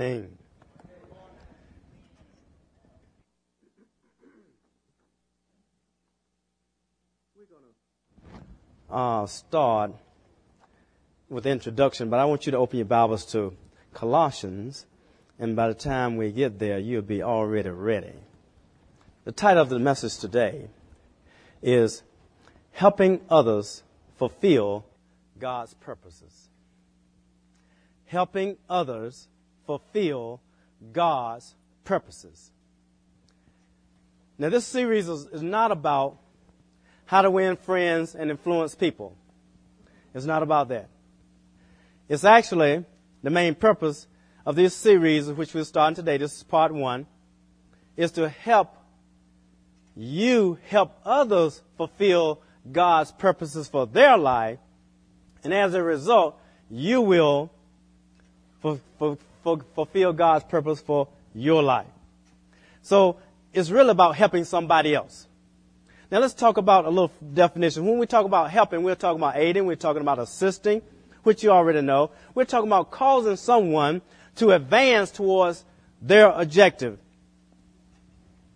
morning. Uh, start with the introduction, but I want you to open your Bibles to Colossians, and by the time we get there, you'll be already ready. The title of the message today is Helping Others Fulfill God's Purposes. Helping others fulfill God's purposes. Now, this series is, not about how to win friends and influence people. It's not about that. It's actually the main purpose of this series, which we're starting today. This is part one, is to help you help others fulfill God's purposes for their life. And as a result, you will fulfill God's purpose for your life. So it's really about helping somebody else. Now let's talk about a little definition. When we talk about helping, we're talking about aiding, we're talking about assisting, which you already know. We're talking about causing someone to advance towards their objective.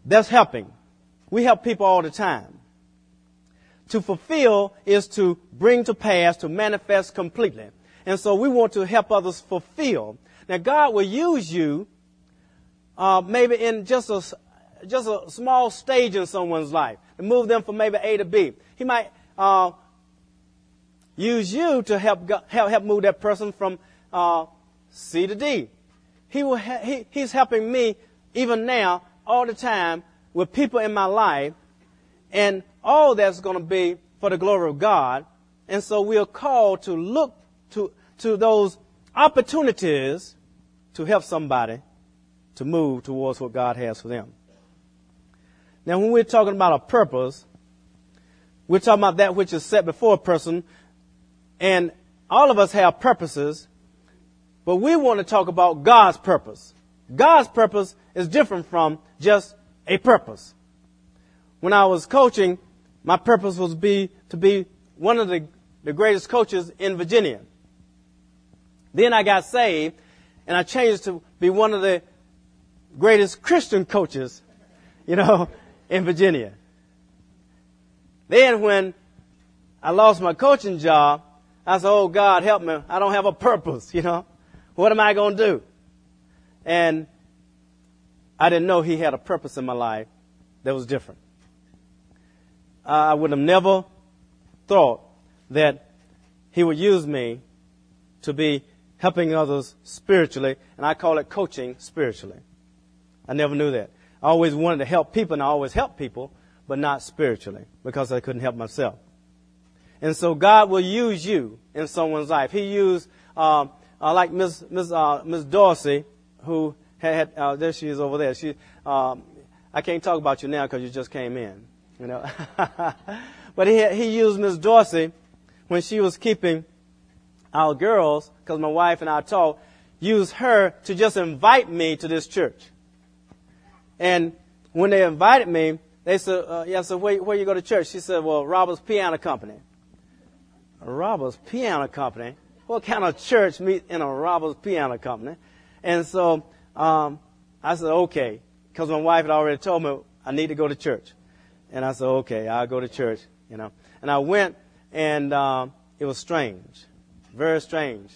That's helping. We help people all the time. To fulfill is to bring to pass, to manifest completely. And so we want to help others fulfill. Now God will use you, uh, maybe in just a, just a small stage in someone's life to move them from maybe A to B. He might, uh, use you to help, help, help move that person from, uh, C to D. He will, ha- he, he's helping me even now all the time with people in my life and all that's going to be for the glory of God. And so we are called to look to, to those opportunities to help somebody to move towards what God has for them. Now, when we're talking about a purpose, we're talking about that which is set before a person, and all of us have purposes, but we want to talk about God's purpose. God's purpose is different from just a purpose. When I was coaching, my purpose was be, to be one of the, the greatest coaches in Virginia. Then I got saved and I changed to be one of the greatest Christian coaches, you know, in Virginia. Then when I lost my coaching job, I said, Oh God, help me. I don't have a purpose, you know. What am I going to do? And I didn't know he had a purpose in my life that was different. I would have never thought that he would use me to be helping others spiritually, and I call it coaching spiritually. I never knew that. I always wanted to help people, and I always helped people, but not spiritually, because I couldn't help myself. And so God will use you in someone's life. He used, uh, uh, like Miss Miss uh, Miss Dorsey, who had, uh, there she is over there. She, um, I can't talk about you now because you just came in, you know. but he he used Miss Dorsey when she was keeping our girls, because my wife and I taught, used her to just invite me to this church. And when they invited me, they said, uh, yeah, so where, where you go to church? She said, well, Robert's Piano Company. Robert's Piano Company? What kind of church meet in a Robert's Piano Company? And so um, I said, okay, because my wife had already told me I need to go to church. And I said, okay, I'll go to church, you know. And I went, and uh, it was strange. Very strange.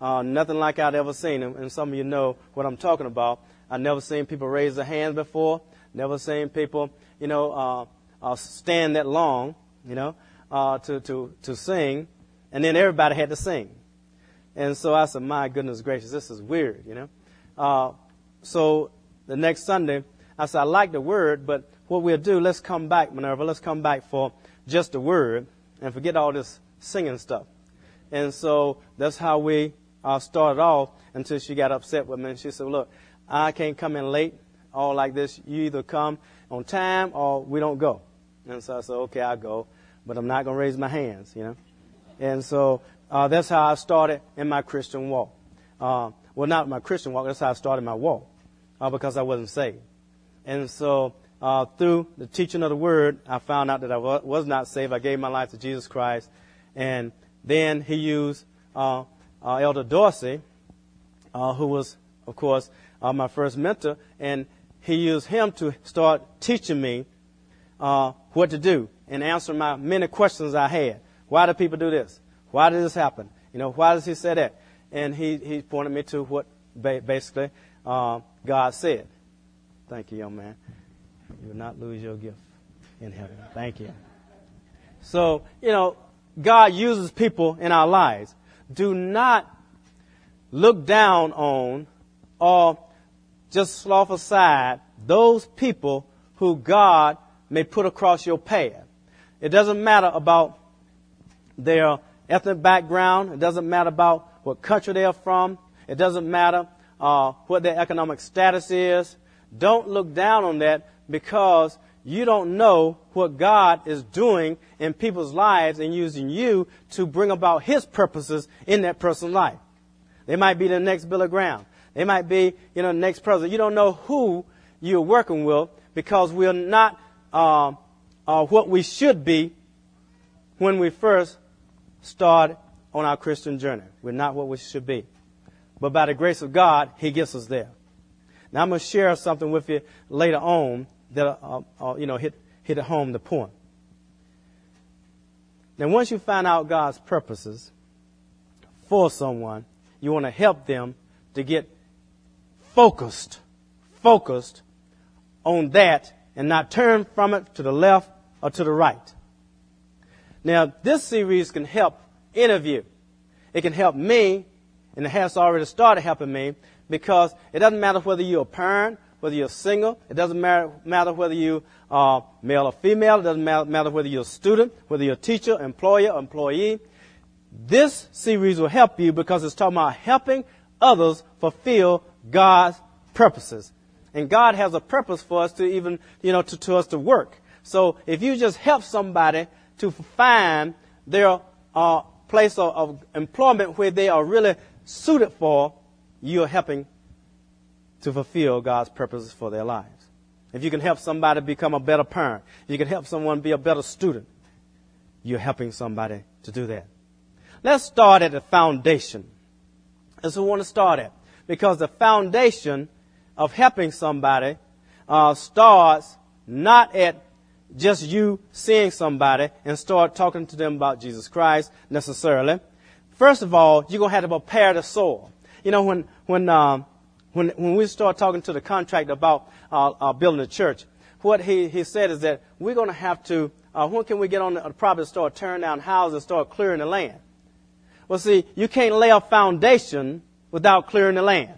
Uh, nothing like I'd ever seen. And some of you know what I'm talking about. I've never seen people raise their hands before. Never seen people, you know, uh, uh, stand that long, you know, uh, to, to, to sing. And then everybody had to sing. And so I said, my goodness gracious, this is weird, you know. Uh, so the next Sunday, I said, I like the word, but what we'll do, let's come back, Minerva, let's come back for just the word and forget all this singing stuff. And so that's how we uh, started off until she got upset with me. And she said, Look, I can't come in late, all like this. You either come on time or we don't go. And so I said, Okay, I'll go, but I'm not going to raise my hands, you know. And so uh, that's how I started in my Christian walk. Uh, well, not my Christian walk, that's how I started my walk uh, because I wasn't saved. And so uh, through the teaching of the word, I found out that I was not saved. I gave my life to Jesus Christ. And then he used uh, uh, Elder Dorsey, uh, who was of course, uh, my first mentor, and he used him to start teaching me uh, what to do and answer my many questions I had. Why do people do this? Why did this happen? You know, why does he say that? And he, he pointed me to what basically uh, God said. Thank you, young man. You will not lose your gift in heaven. Thank you. So, you know, God uses people in our lives. Do not look down on or just slough aside those people who God may put across your path. It doesn't matter about their ethnic background. It doesn't matter about what country they're from. It doesn't matter uh, what their economic status is. Don't look down on that because you don't know what God is doing in people's lives and using you to bring about His purposes in that person's life. They might be the next Billy Graham. They might be, you know, the next president. You don't know who you're working with because we're not uh, uh, what we should be when we first start on our Christian journey. We're not what we should be. But by the grace of God, He gets us there. Now I'm going to share something with you later on that, uh, uh, you know, hit, hit home the point. Now once you find out God's purposes for someone, you want to help them to get focused, focused on that and not turn from it to the left or to the right. Now, this series can help any of you. It can help me, and it has already started helping me, because it doesn't matter whether you're a parent, whether you're single, it doesn't matter, matter whether you are male or female, it doesn't matter whether you're a student, whether you're a teacher, employer, employee. This series will help you because it's talking about helping others fulfill God's purposes. And God has a purpose for us to even, you know, to, to us to work. So if you just help somebody to find their uh, place of, of employment where they are really suited for, you're helping to fulfill God's purposes for their lives. If you can help somebody become a better parent, you can help someone be a better student, you're helping somebody to do that. Let's start at the foundation. That's what we want to start at. Because the foundation of helping somebody uh, starts not at just you seeing somebody and start talking to them about Jesus Christ necessarily. First of all, you're gonna have to prepare the soil. You know, when when um, when when we start talking to the contractor about uh, uh, building a church, what he he said is that we're gonna have to. Uh, when can we get on the property and start tearing down houses start clearing the land? Well, see, you can't lay a foundation without clearing the land.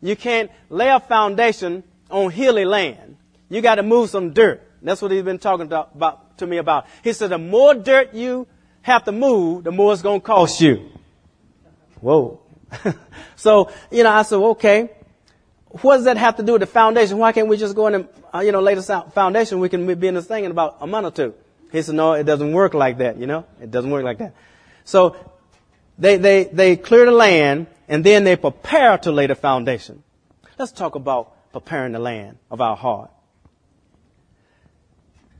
You can't lay a foundation on hilly land. You got to move some dirt. That's what he's been talking to, about, to me about. He said the more dirt you have to move, the more it's going to cost you. Whoa. so, you know, I said, okay, what does that have to do with the foundation? Why can't we just go in and, uh, you know, lay the foundation? We can be in this thing in about a month or two. He said, no, it doesn't work like that, you know? It doesn't work like that. So, they, they, they clear the land and then they prepare to lay the foundation. Let's talk about preparing the land of our heart.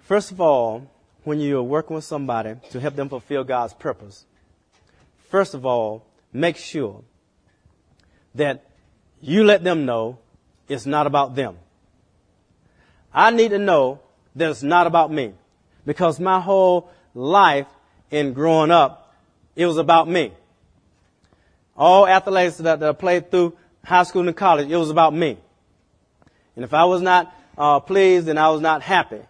First of all, when you're working with somebody to help them fulfill God's purpose, first of all, make sure that you let them know it's not about them. I need to know that it's not about me because my whole life in growing up, it was about me. All athletics that, that I played through high school and college, it was about me. And if I was not uh, pleased, then I was not happy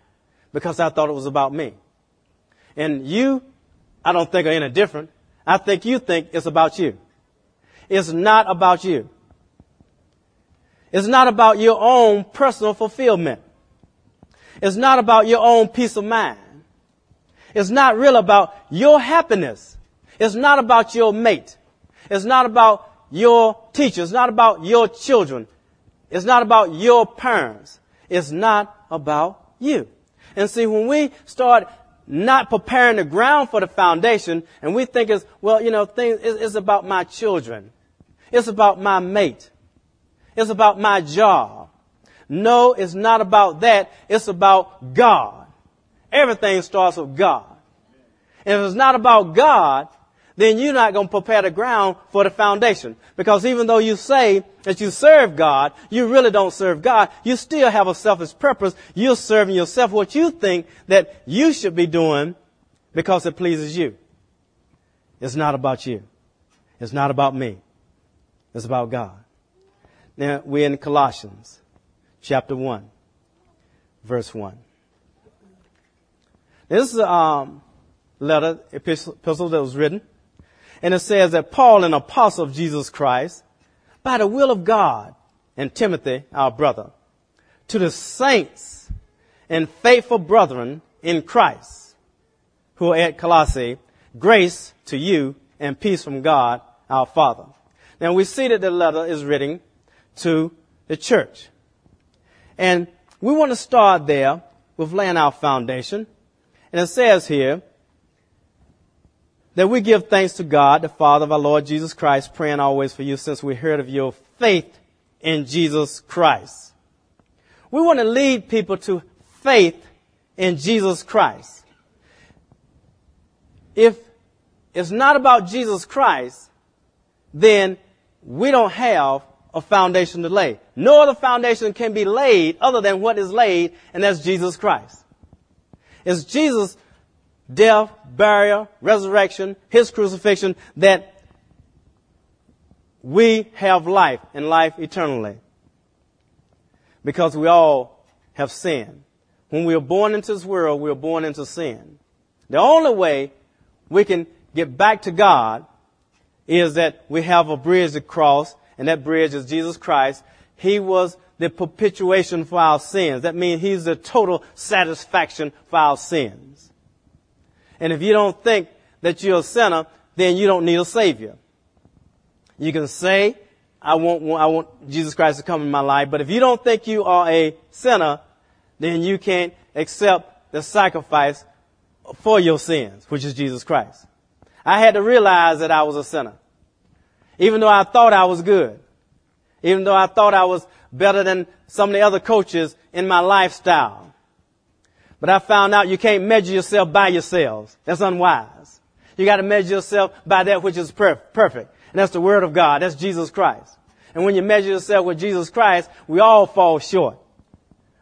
because I thought it was about me. And you, I don't think are any different. I think you think it's about you. It's not about you. It's not about your own personal fulfillment. It's not about your own peace of mind. It's not real about your happiness. It's not about your mate. It's not about your teacher. It's not about your children. It's not about your parents. It's not about you. And see, when we start not preparing the ground for the foundation, and we think it's, well, you know, things, it's about my children. It's about my mate. It's about my job. No, it's not about that. It's about God. Everything starts with God. And if it's not about God, then you're not going to prepare the ground for the foundation. Because even though you say that you serve God, you really don't serve God. You still have a selfish purpose. You're serving yourself what you think that you should be doing because it pleases you. It's not about you. It's not about me. It's about God. Now, we're in Colossians chapter 1, verse 1. This is a um, letter, epistle, epistle that was written and it says that Paul, an apostle of Jesus Christ, by the will of God, and Timothy, our brother, to the saints and faithful brethren in Christ who are at Colossae, grace to you and peace from God our Father. Now we see that the letter is written to the church. And we want to start there with laying our foundation. And it says here, that we give thanks to God, the Father of our Lord Jesus Christ, praying always for you since we heard of your faith in Jesus Christ. We want to lead people to faith in Jesus Christ. If it's not about Jesus Christ, then we don't have a foundation to lay. No other foundation can be laid other than what is laid, and that's Jesus Christ. It's Jesus death, burial, resurrection, His crucifixion, that we have life and life eternally. Because we all have sinned. When we are born into this world, we are born into sin. The only way we can get back to God is that we have a bridge to cross, and that bridge is Jesus Christ. He was the propitiation for our sins. That means He's the total satisfaction for our sins. And if you don't think that you're a sinner, then you don't need a savior. You can say, I want, I want Jesus Christ to come in my life, but if you don't think you are a sinner, then you can't accept the sacrifice for your sins, which is Jesus Christ. I had to realize that I was a sinner. Even though I thought I was good. Even though I thought I was better than some of the other coaches in my lifestyle. But I found out you can't measure yourself by yourselves. That's unwise. You got to measure yourself by that which is perfect. And that's the Word of God. That's Jesus Christ. And when you measure yourself with Jesus Christ, we all fall short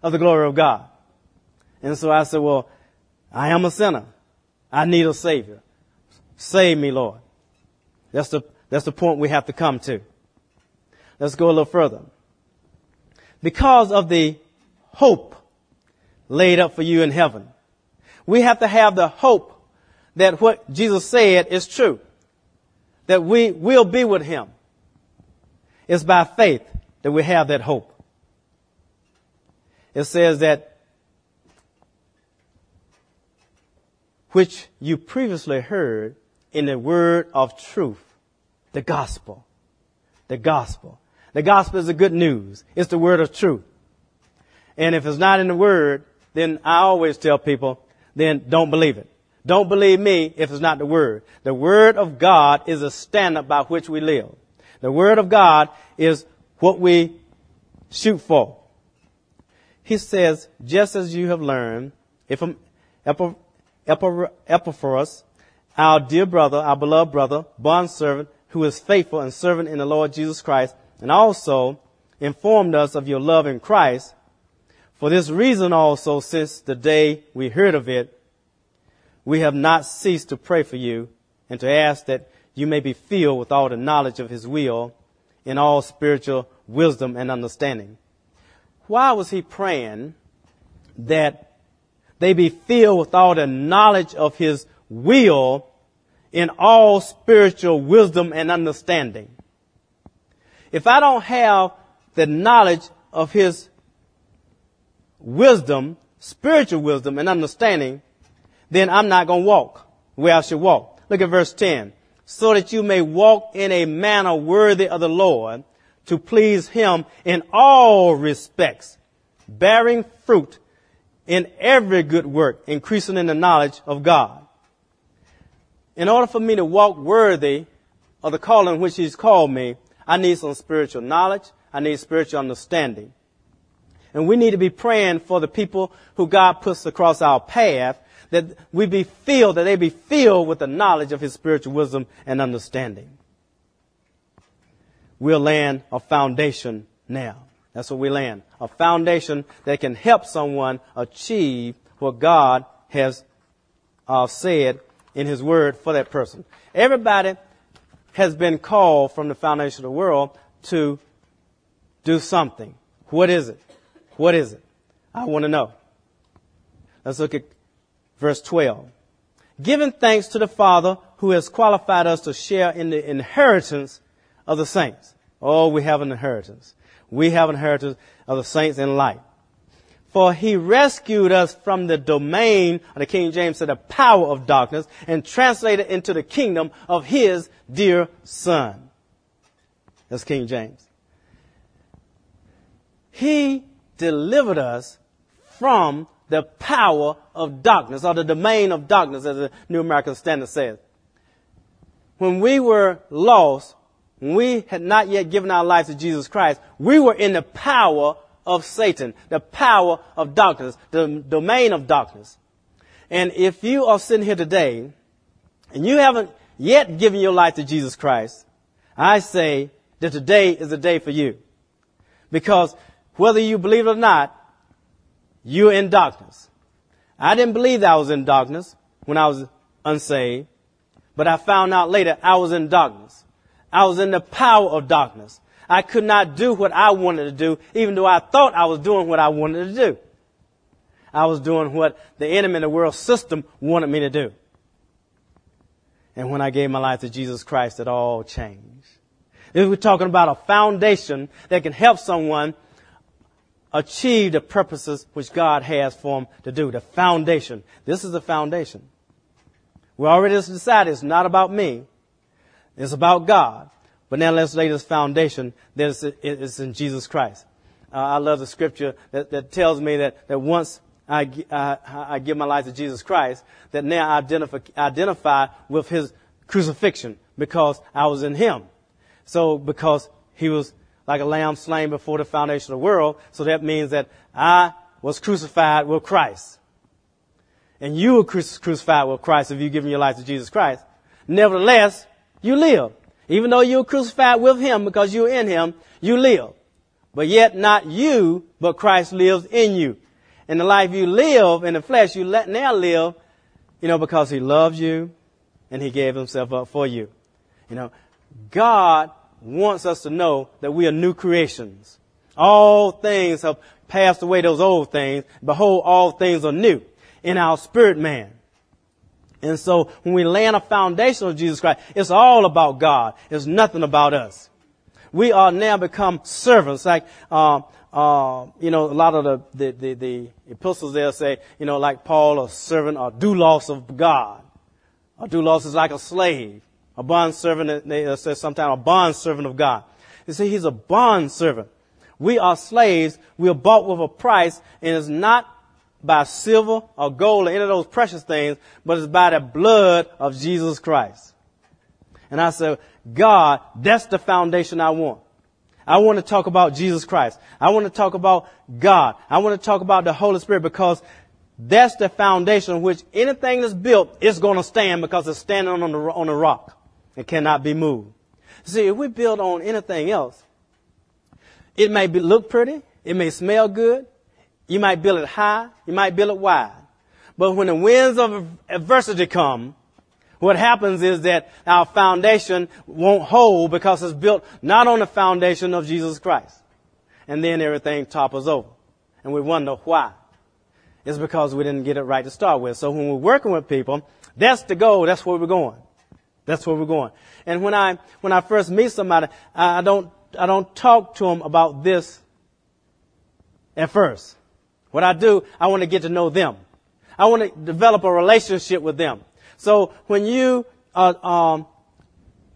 of the glory of God. And so I said, well, I am a sinner. I need a Savior. Save me, Lord. That's the, that's the point we have to come to. Let's go a little further. Because of the hope laid up for you in heaven. We have to have the hope that what Jesus said is true. That we will be with Him. It's by faith that we have that hope. It says that which you previously heard in the word of truth, the gospel. The gospel. The gospel is the good news. It's the word of truth. And if it's not in the word, then I always tell people, then don't believe it. Don't believe me if it's not the Word. The Word of God is a standard by which we live. The Word of God is what we shoot for. He says, just as you have learned, if Epaphras, our dear brother, our beloved brother, bondservant, who is faithful and servant in the Lord Jesus Christ, and also informed us of your love in Christ, for this reason also, since the day we heard of it, we have not ceased to pray for you and to ask that you may be filled with all the knowledge of his will in all spiritual wisdom and understanding. Why was he praying that they be filled with all the knowledge of his will in all spiritual wisdom and understanding? If I don't have the knowledge of his wisdom, spiritual wisdom and understanding, then I'm not going to walk where I should walk. Look at verse 10. So that you may walk in a manner worthy of the Lord to please him in all respects, bearing fruit in every good work, increasing in the knowledge of God. In order for me to walk worthy of the calling which he's called me, I need some spiritual knowledge. I need spiritual understanding. And we need to be praying for the people who God puts across our path that we be filled, that they be filled with the knowledge of His spiritual wisdom and understanding. We'll land a foundation now. That's what we land. A foundation that can help someone achieve what God has uh, said in His Word for that person. Everybody has been called from the foundation of the world to do something. What is it? What is it? I want to know. Let's look at verse 12. Giving thanks to the Father who has qualified us to share in the inheritance of the saints. Oh, we have an inheritance. We have an inheritance of the saints in light. For he rescued us from the domain, the King James said, the power of darkness, and translated into the kingdom of his dear son. That's King James. He delivered us from the power of darkness, or the domain of darkness, as the New American Standard says. When we were lost, when we had not yet given our lives to Jesus Christ, we were in the power of Satan, the power of darkness, the domain of darkness. And if you are sitting here today and you haven't yet given your life to Jesus Christ, I say that today is the day for you. Because whether you believe it or not, you're in darkness. I didn't believe that I was in darkness when I was unsaved, but I found out later I was in darkness. I was in the power of darkness. I could not do what I wanted to do, even though I thought I was doing what I wanted to do. I was doing what the enemy in the world system wanted me to do. And when I gave my life to Jesus Christ, it all changed. If we're talking about a foundation that can help someone achieve the purposes which God has for them to do. The foundation. This is the foundation. We already decided it's not about me. It's about God. But now let's lay this foundation that is in Jesus Christ. Uh, I love the scripture that, that tells me that, that once I, I, I give my life to Jesus Christ, that now I identify, identify with His crucifixion because I was in Him. So because He was like a lamb slain before the foundation of the world, so that means that I was crucified with Christ. And you were crucified with Christ if you've given your life to Jesus Christ. Nevertheless, you live. Even though you were crucified with him because you're in him, you live. But yet not you, but Christ lives in you. And the life you live in the flesh, you let now live, you know, because he loves you and he gave himself up for you. You know, God wants us to know that we are new creations. All things have passed away, those old things. Behold, all things are new in our spirit man. And so when we lay on a foundation of Jesus Christ, it's all about God. It's nothing about us. We are now become servants. Like, uh, uh, you know, a lot of the, the, the, the epistles there say, you know, like Paul, a servant or doulos of God. A doulos is like a slave. A bond servant, they say sometimes a bond servant of God. You see, he's a bond servant. We are slaves. We are bought with a price and it's not by silver or gold or any of those precious things, but it's by the blood of Jesus Christ. And I said, God, that's the foundation I want. I want to talk about Jesus Christ. I want to talk about God. I want to talk about the Holy Spirit because that's the foundation on which anything that's built is going to stand because it's standing on the, on the rock. It cannot be moved. See, if we build on anything else, it may be, look pretty. It may smell good. You might build it high, you might build it wide. But when the winds of adversity come, what happens is that our foundation won't hold because it's built not on the foundation of Jesus Christ. And then everything topples over. And we wonder why. It's because we didn't get it right to start with. So when we're working with people, that's the goal. That's where we're going. That's where we're going. And when I, when I first meet somebody, I don't, I don't talk to them about this at first. What I do, I want to get to know them. I want to develop a relationship with them. So when you are, um,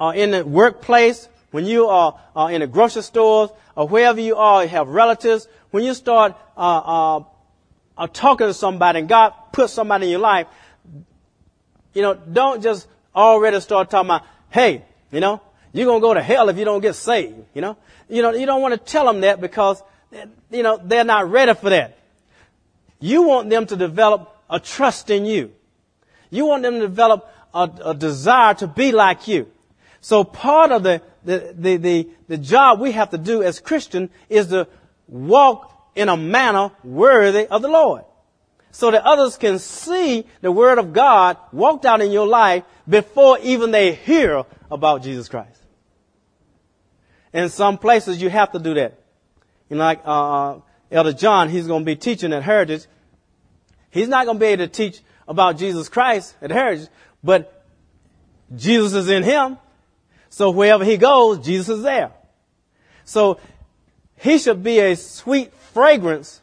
are in the workplace, when you are, are in the grocery stores, or wherever you are, you have relatives, when you start uh, uh, talking to somebody and God puts somebody in your life, you know, don't just already start talking about, hey, you know, you're going to go to hell if you don't get saved, you know. You know, you don't want to tell them that because you know, they're not ready for that. You want them to develop a trust in you. You want them to develop a, a desire to be like you. So part of the, the, the, the, the job we have to do as Christian is to walk in a manner worthy of the Lord. So that others can see the Word of God walked out in your life before even they hear about Jesus Christ. In some places you have to do that. You know, like, uh, uh Elder John, he's going to be teaching at Heritage. He's not going to be able to teach about Jesus Christ at Heritage, but Jesus is in him. So wherever he goes, Jesus is there. So he should be a sweet fragrance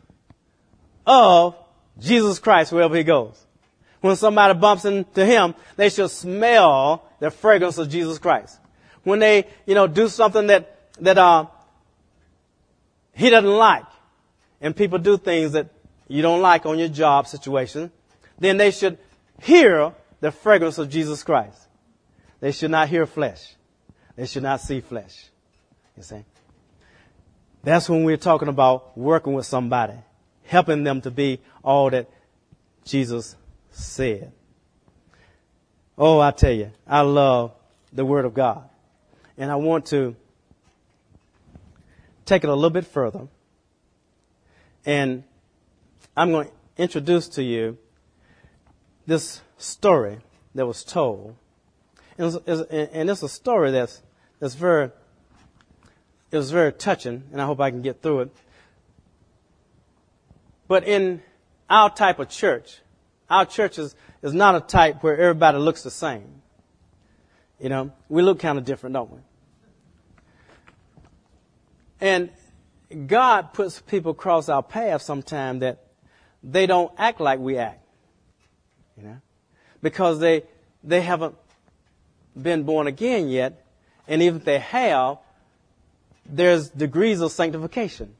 of Jesus Christ wherever he goes. When somebody bumps into him, they should smell the fragrance of Jesus Christ. When they, you know, do something that, that, uh, he doesn't like, and people do things that you don't like on your job situation, then they should hear the fragrance of Jesus Christ. They should not hear flesh. They should not see flesh. You see? That's when we're talking about working with somebody, helping them to be all that Jesus said. Oh, I tell you, I love the Word of God. And I want to take it a little bit further. And I'm going to introduce to you this story that was told. And it's, and it's a story that's, that's very, it was very touching, and I hope I can get through it. But in our type of church, our church is, is not a type where everybody looks the same. You know, we look kind of different, don't we? And God puts people across our path sometimes that they don't act like we act. You know? Because they, they haven't been born again yet. And even if they have, there's degrees of sanctification.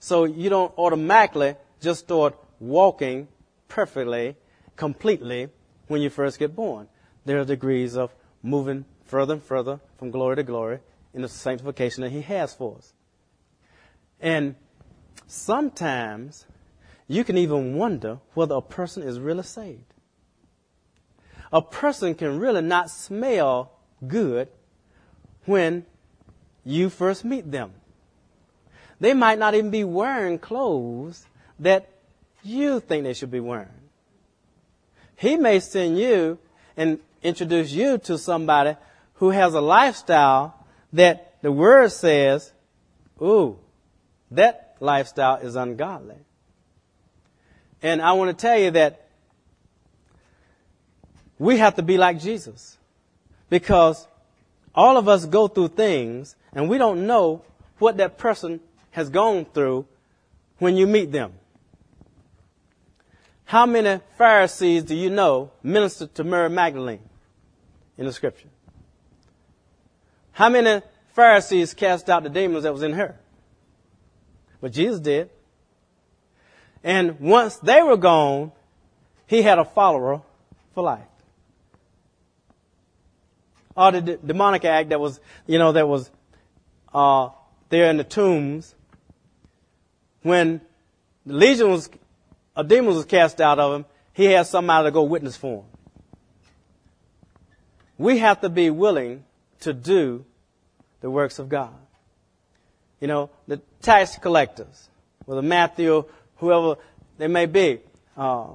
So you don't automatically just start walking perfectly, completely when you first get born. There are degrees of moving further and further from glory to glory in the sanctification that He has for us. And sometimes you can even wonder whether a person is really saved. A person can really not smell good when you first meet them. They might not even be wearing clothes that you think they should be wearing. He may send you and introduce you to somebody who has a lifestyle that the word says, ooh, that lifestyle is ungodly. And I want to tell you that we have to be like Jesus. Because all of us go through things and we don't know what that person has gone through when you meet them. How many Pharisees do you know ministered to Mary Magdalene in the scripture? How many Pharisees cast out the demons that was in her? But Jesus did. And once they were gone, he had a follower for life. Or the demonic act that was, you know, that was uh, there in the tombs. When the legion was, a demon was cast out of him, he had somebody to go witness for him. We have to be willing to do the works of God. You know, the tax collectors, whether Matthew, whoever they may be, uh,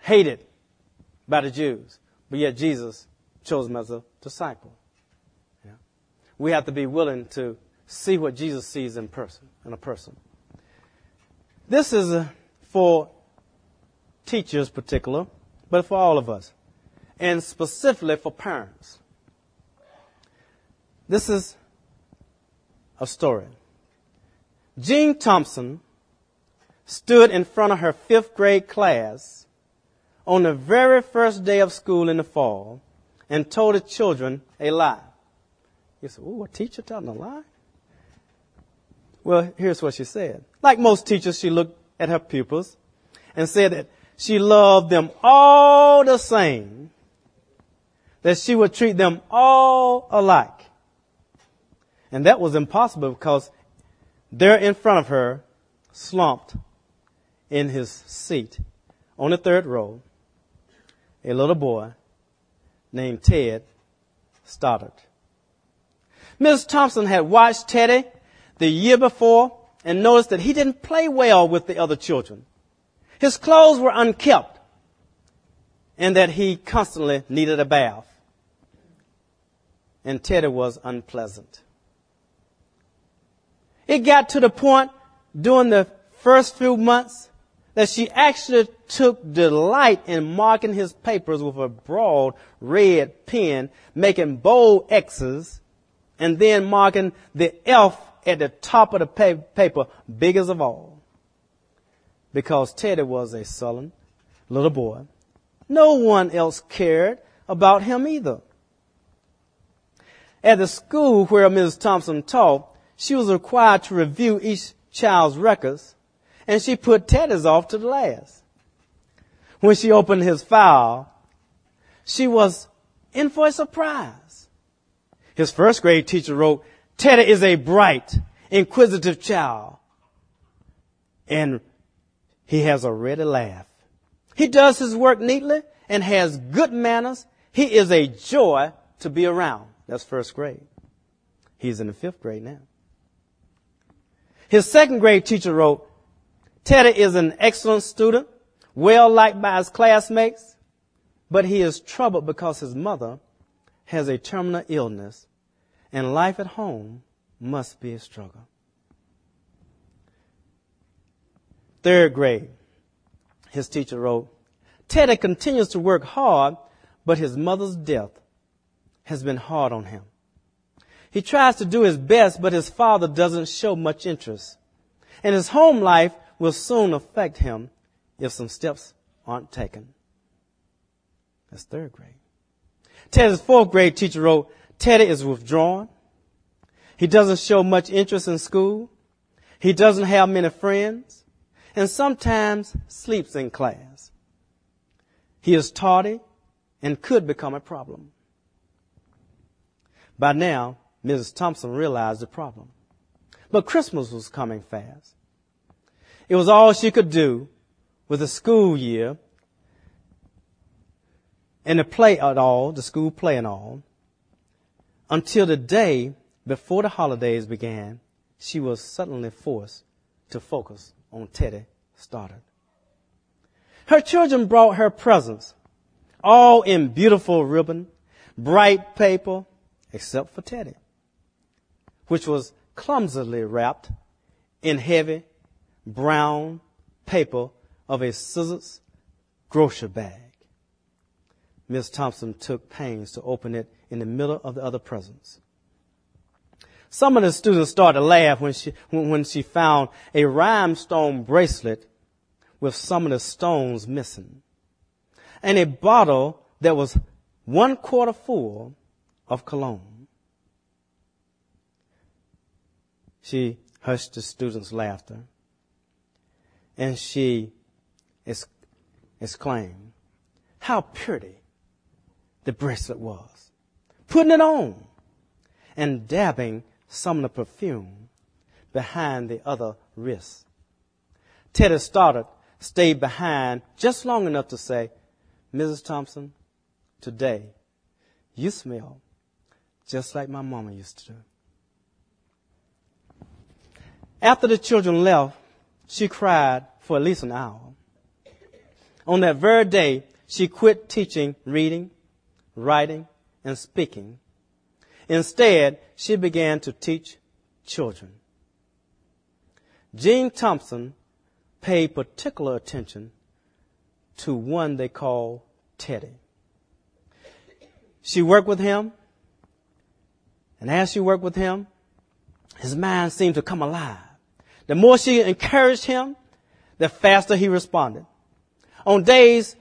hated by the Jews, but yet Jesus chose them as a disciple. Yeah. We have to be willing to see what Jesus sees in person, in a person. This is uh, for teachers particular, but for all of us, and specifically for parents. This is a story. Jean Thompson stood in front of her fifth grade class on the very first day of school in the fall and told the children a lie. You said, "Oh, a teacher telling a lie?" Well, here's what she said. Like most teachers, she looked at her pupils and said that she loved them all the same, that she would treat them all alike, And that was impossible because there in front of her, slumped in his seat on the third row, a little boy named Ted Stoddard. Ms. Thompson had watched Teddy the year before and noticed that he didn't play well with the other children. His clothes were unkept and that he constantly needed a bath. And Teddy was unpleasant. It got to the point during the first few months that she actually took delight in marking his papers with a broad red pen, making bold X's, and then marking the F at the top of the paper, biggest of all. Because Teddy was a sullen little boy. No one else cared about him either. At the school where Mrs. Thompson taught, she was required to review each child's records, and she put Teddy's off to the last. When she opened his file, she was in for a surprise. His first grade teacher wrote, Teddy is a bright, inquisitive child. And he has a ready laugh. He does his work neatly and has good manners. He is a joy to be around. That's first grade. He's in the fifth grade now. His second grade teacher wrote, Teddy is an excellent student, well liked by his classmates, but he is troubled because his mother has a terminal illness and life at home must be a struggle. Third grade, his teacher wrote, Teddy continues to work hard, but his mother's death has been hard on him. He tries to do his best, but his father doesn't show much interest. And his home life will soon affect him if some steps aren't taken. That's third grade. Teddy's fourth grade teacher wrote, Teddy is withdrawn. He doesn't show much interest in school. He doesn't have many friends and sometimes sleeps in class. He is tardy and could become a problem. By now, Mrs. Thompson realized the problem. But Christmas was coming fast. It was all she could do with the school year and the play at all, the school play and all, until the day before the holidays began, she was suddenly forced to focus on Teddy Stoddard. Her children brought her presents, all in beautiful ribbon, bright paper, except for Teddy which was clumsily wrapped in heavy brown paper of a scissors grocery bag. Miss Thompson took pains to open it in the middle of the other presents. Some of the students started to laugh when she, when she found a rhinestone bracelet with some of the stones missing and a bottle that was one quarter full of cologne. She hushed the students' laughter and she exclaimed, How pretty the bracelet was. Putting it on and dabbing some of the perfume behind the other wrist. Teddy Stoddard stayed behind just long enough to say, Mrs. Thompson, today you smell just like my mama used to do. After the children left, she cried for at least an hour. On that very day, she quit teaching reading, writing, and speaking. Instead, she began to teach children. Jean Thompson paid particular attention to one they call Teddy. She worked with him, and as she worked with him, his mind seemed to come alive. The more she encouraged him, the faster he responded. On days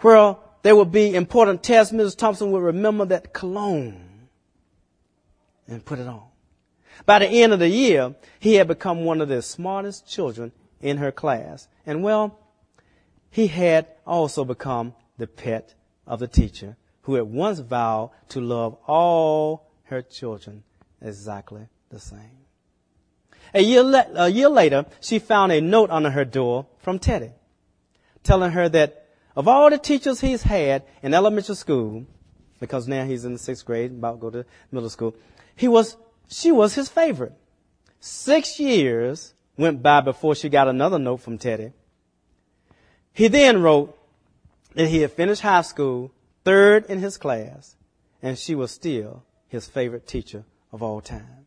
where there would be important tests, Mrs. Thompson would remember that cologne and put it on. By the end of the year, he had become one of the smartest children in her class. And well, he had also become the pet of the teacher who had once vowed to love all her children exactly the same. A year, le- a year later, she found a note under her door from Teddy telling her that of all the teachers he's had in elementary school, because now he's in the sixth grade, about to go to middle school, he was, she was his favorite. Six years went by before she got another note from Teddy. He then wrote that he had finished high school, third in his class, and she was still his favorite teacher of all time.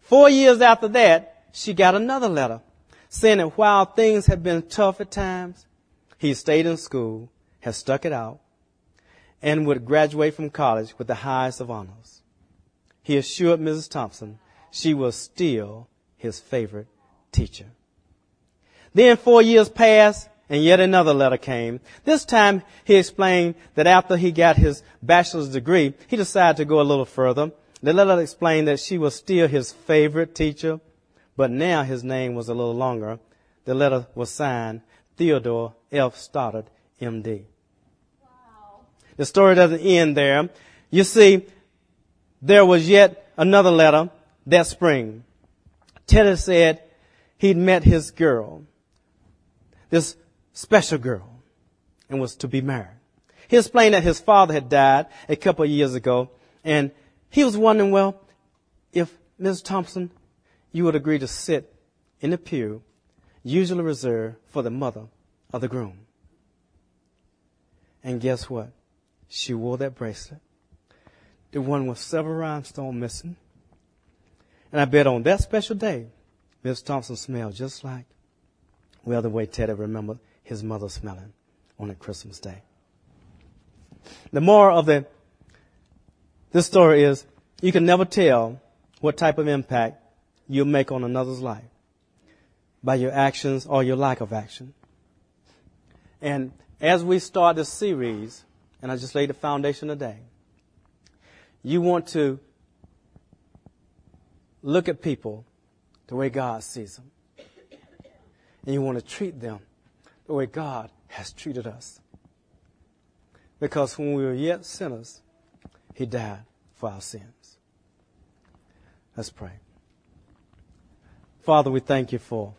Four years after that, she got another letter saying that while things had been tough at times, he stayed in school, has stuck it out, and would graduate from college with the highest of honors. He assured Mrs. Thompson she was still his favorite teacher. Then four years passed and yet another letter came. This time he explained that after he got his bachelor's degree, he decided to go a little further. The letter explained that she was still his favorite teacher, but now his name was a little longer. The letter was signed Theodore F. Stoddard, MD. Wow. The story doesn't end there. You see, there was yet another letter that spring. Teddy said he'd met his girl, this special girl, and was to be married. He explained that his father had died a couple of years ago, and he was wondering, well, if Ms. Thompson, you would agree to sit in the pew, usually reserved for the mother of the groom. And guess what? She wore that bracelet. The one with several rhinestones missing. And I bet on that special day, Miss Thompson smelled just like, well, the way Teddy remembered his mother smelling on a Christmas day. The moral of the, this story is you can never tell what type of impact you'll make on another's life by your actions or your lack of action. And as we start this series, and I just laid the foundation today, you want to look at people the way God sees them. And you want to treat them the way God has treated us. Because when we were yet sinners, He died for our sins. Let's pray. Father, we thank you for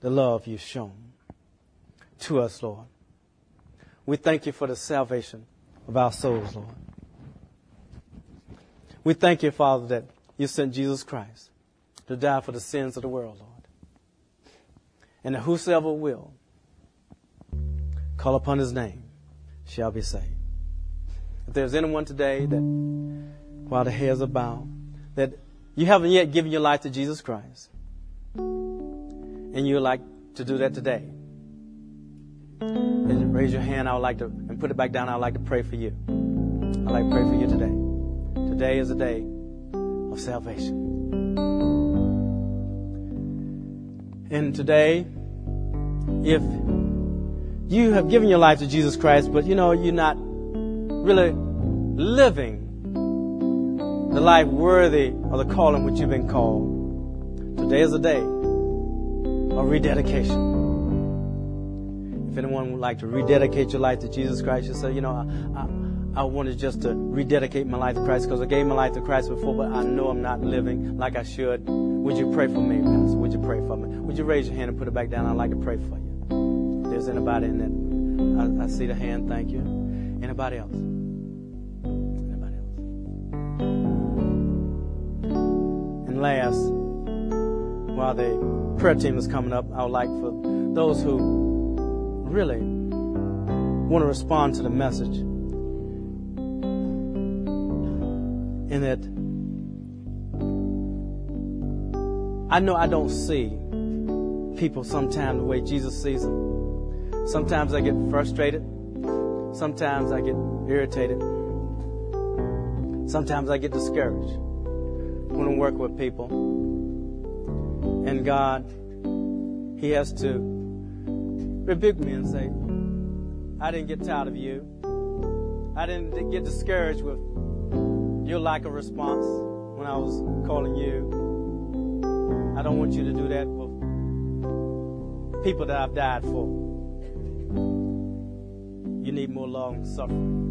the love you've shown to us, Lord. We thank you for the salvation of our souls, Lord. We thank you, Father, that you sent Jesus Christ to die for the sins of the world, Lord. And that whosoever will call upon his name shall be saved. If there's anyone today that, while the hairs are bowed, that you haven't yet given your life to Jesus Christ, and you would like to do that today, and raise your hand. I would like to, and put it back down. I would like to pray for you. I'd like to pray for you today. Today is a day of salvation. And today, if you have given your life to Jesus Christ, but you know you're not really living the life worthy of the calling which you've been called, today is a day of rededication. If anyone would like to rededicate your life to Jesus Christ, you say, you know, I, I, I wanted just to rededicate my life to Christ because I gave my life to Christ before, but I know I'm not living like I should. Would you pray for me, Pastor? Would you pray for me? Would you raise your hand and put it back down? I'd like to pray for you. If there's anybody in that, I, I see the hand. Thank you. Anybody else? Anybody else? And last, while the prayer team is coming up, I would like for those who really want to respond to the message in that I know I don't see people sometimes the way Jesus sees them. Sometimes I get frustrated. Sometimes I get irritated. Sometimes I get discouraged when I work with people. And God, He has to rebuke me and say, I didn't get tired of you. I didn't get discouraged with your lack of response when I was calling you. I don't want you to do that with people that I've died for. You need more long suffering.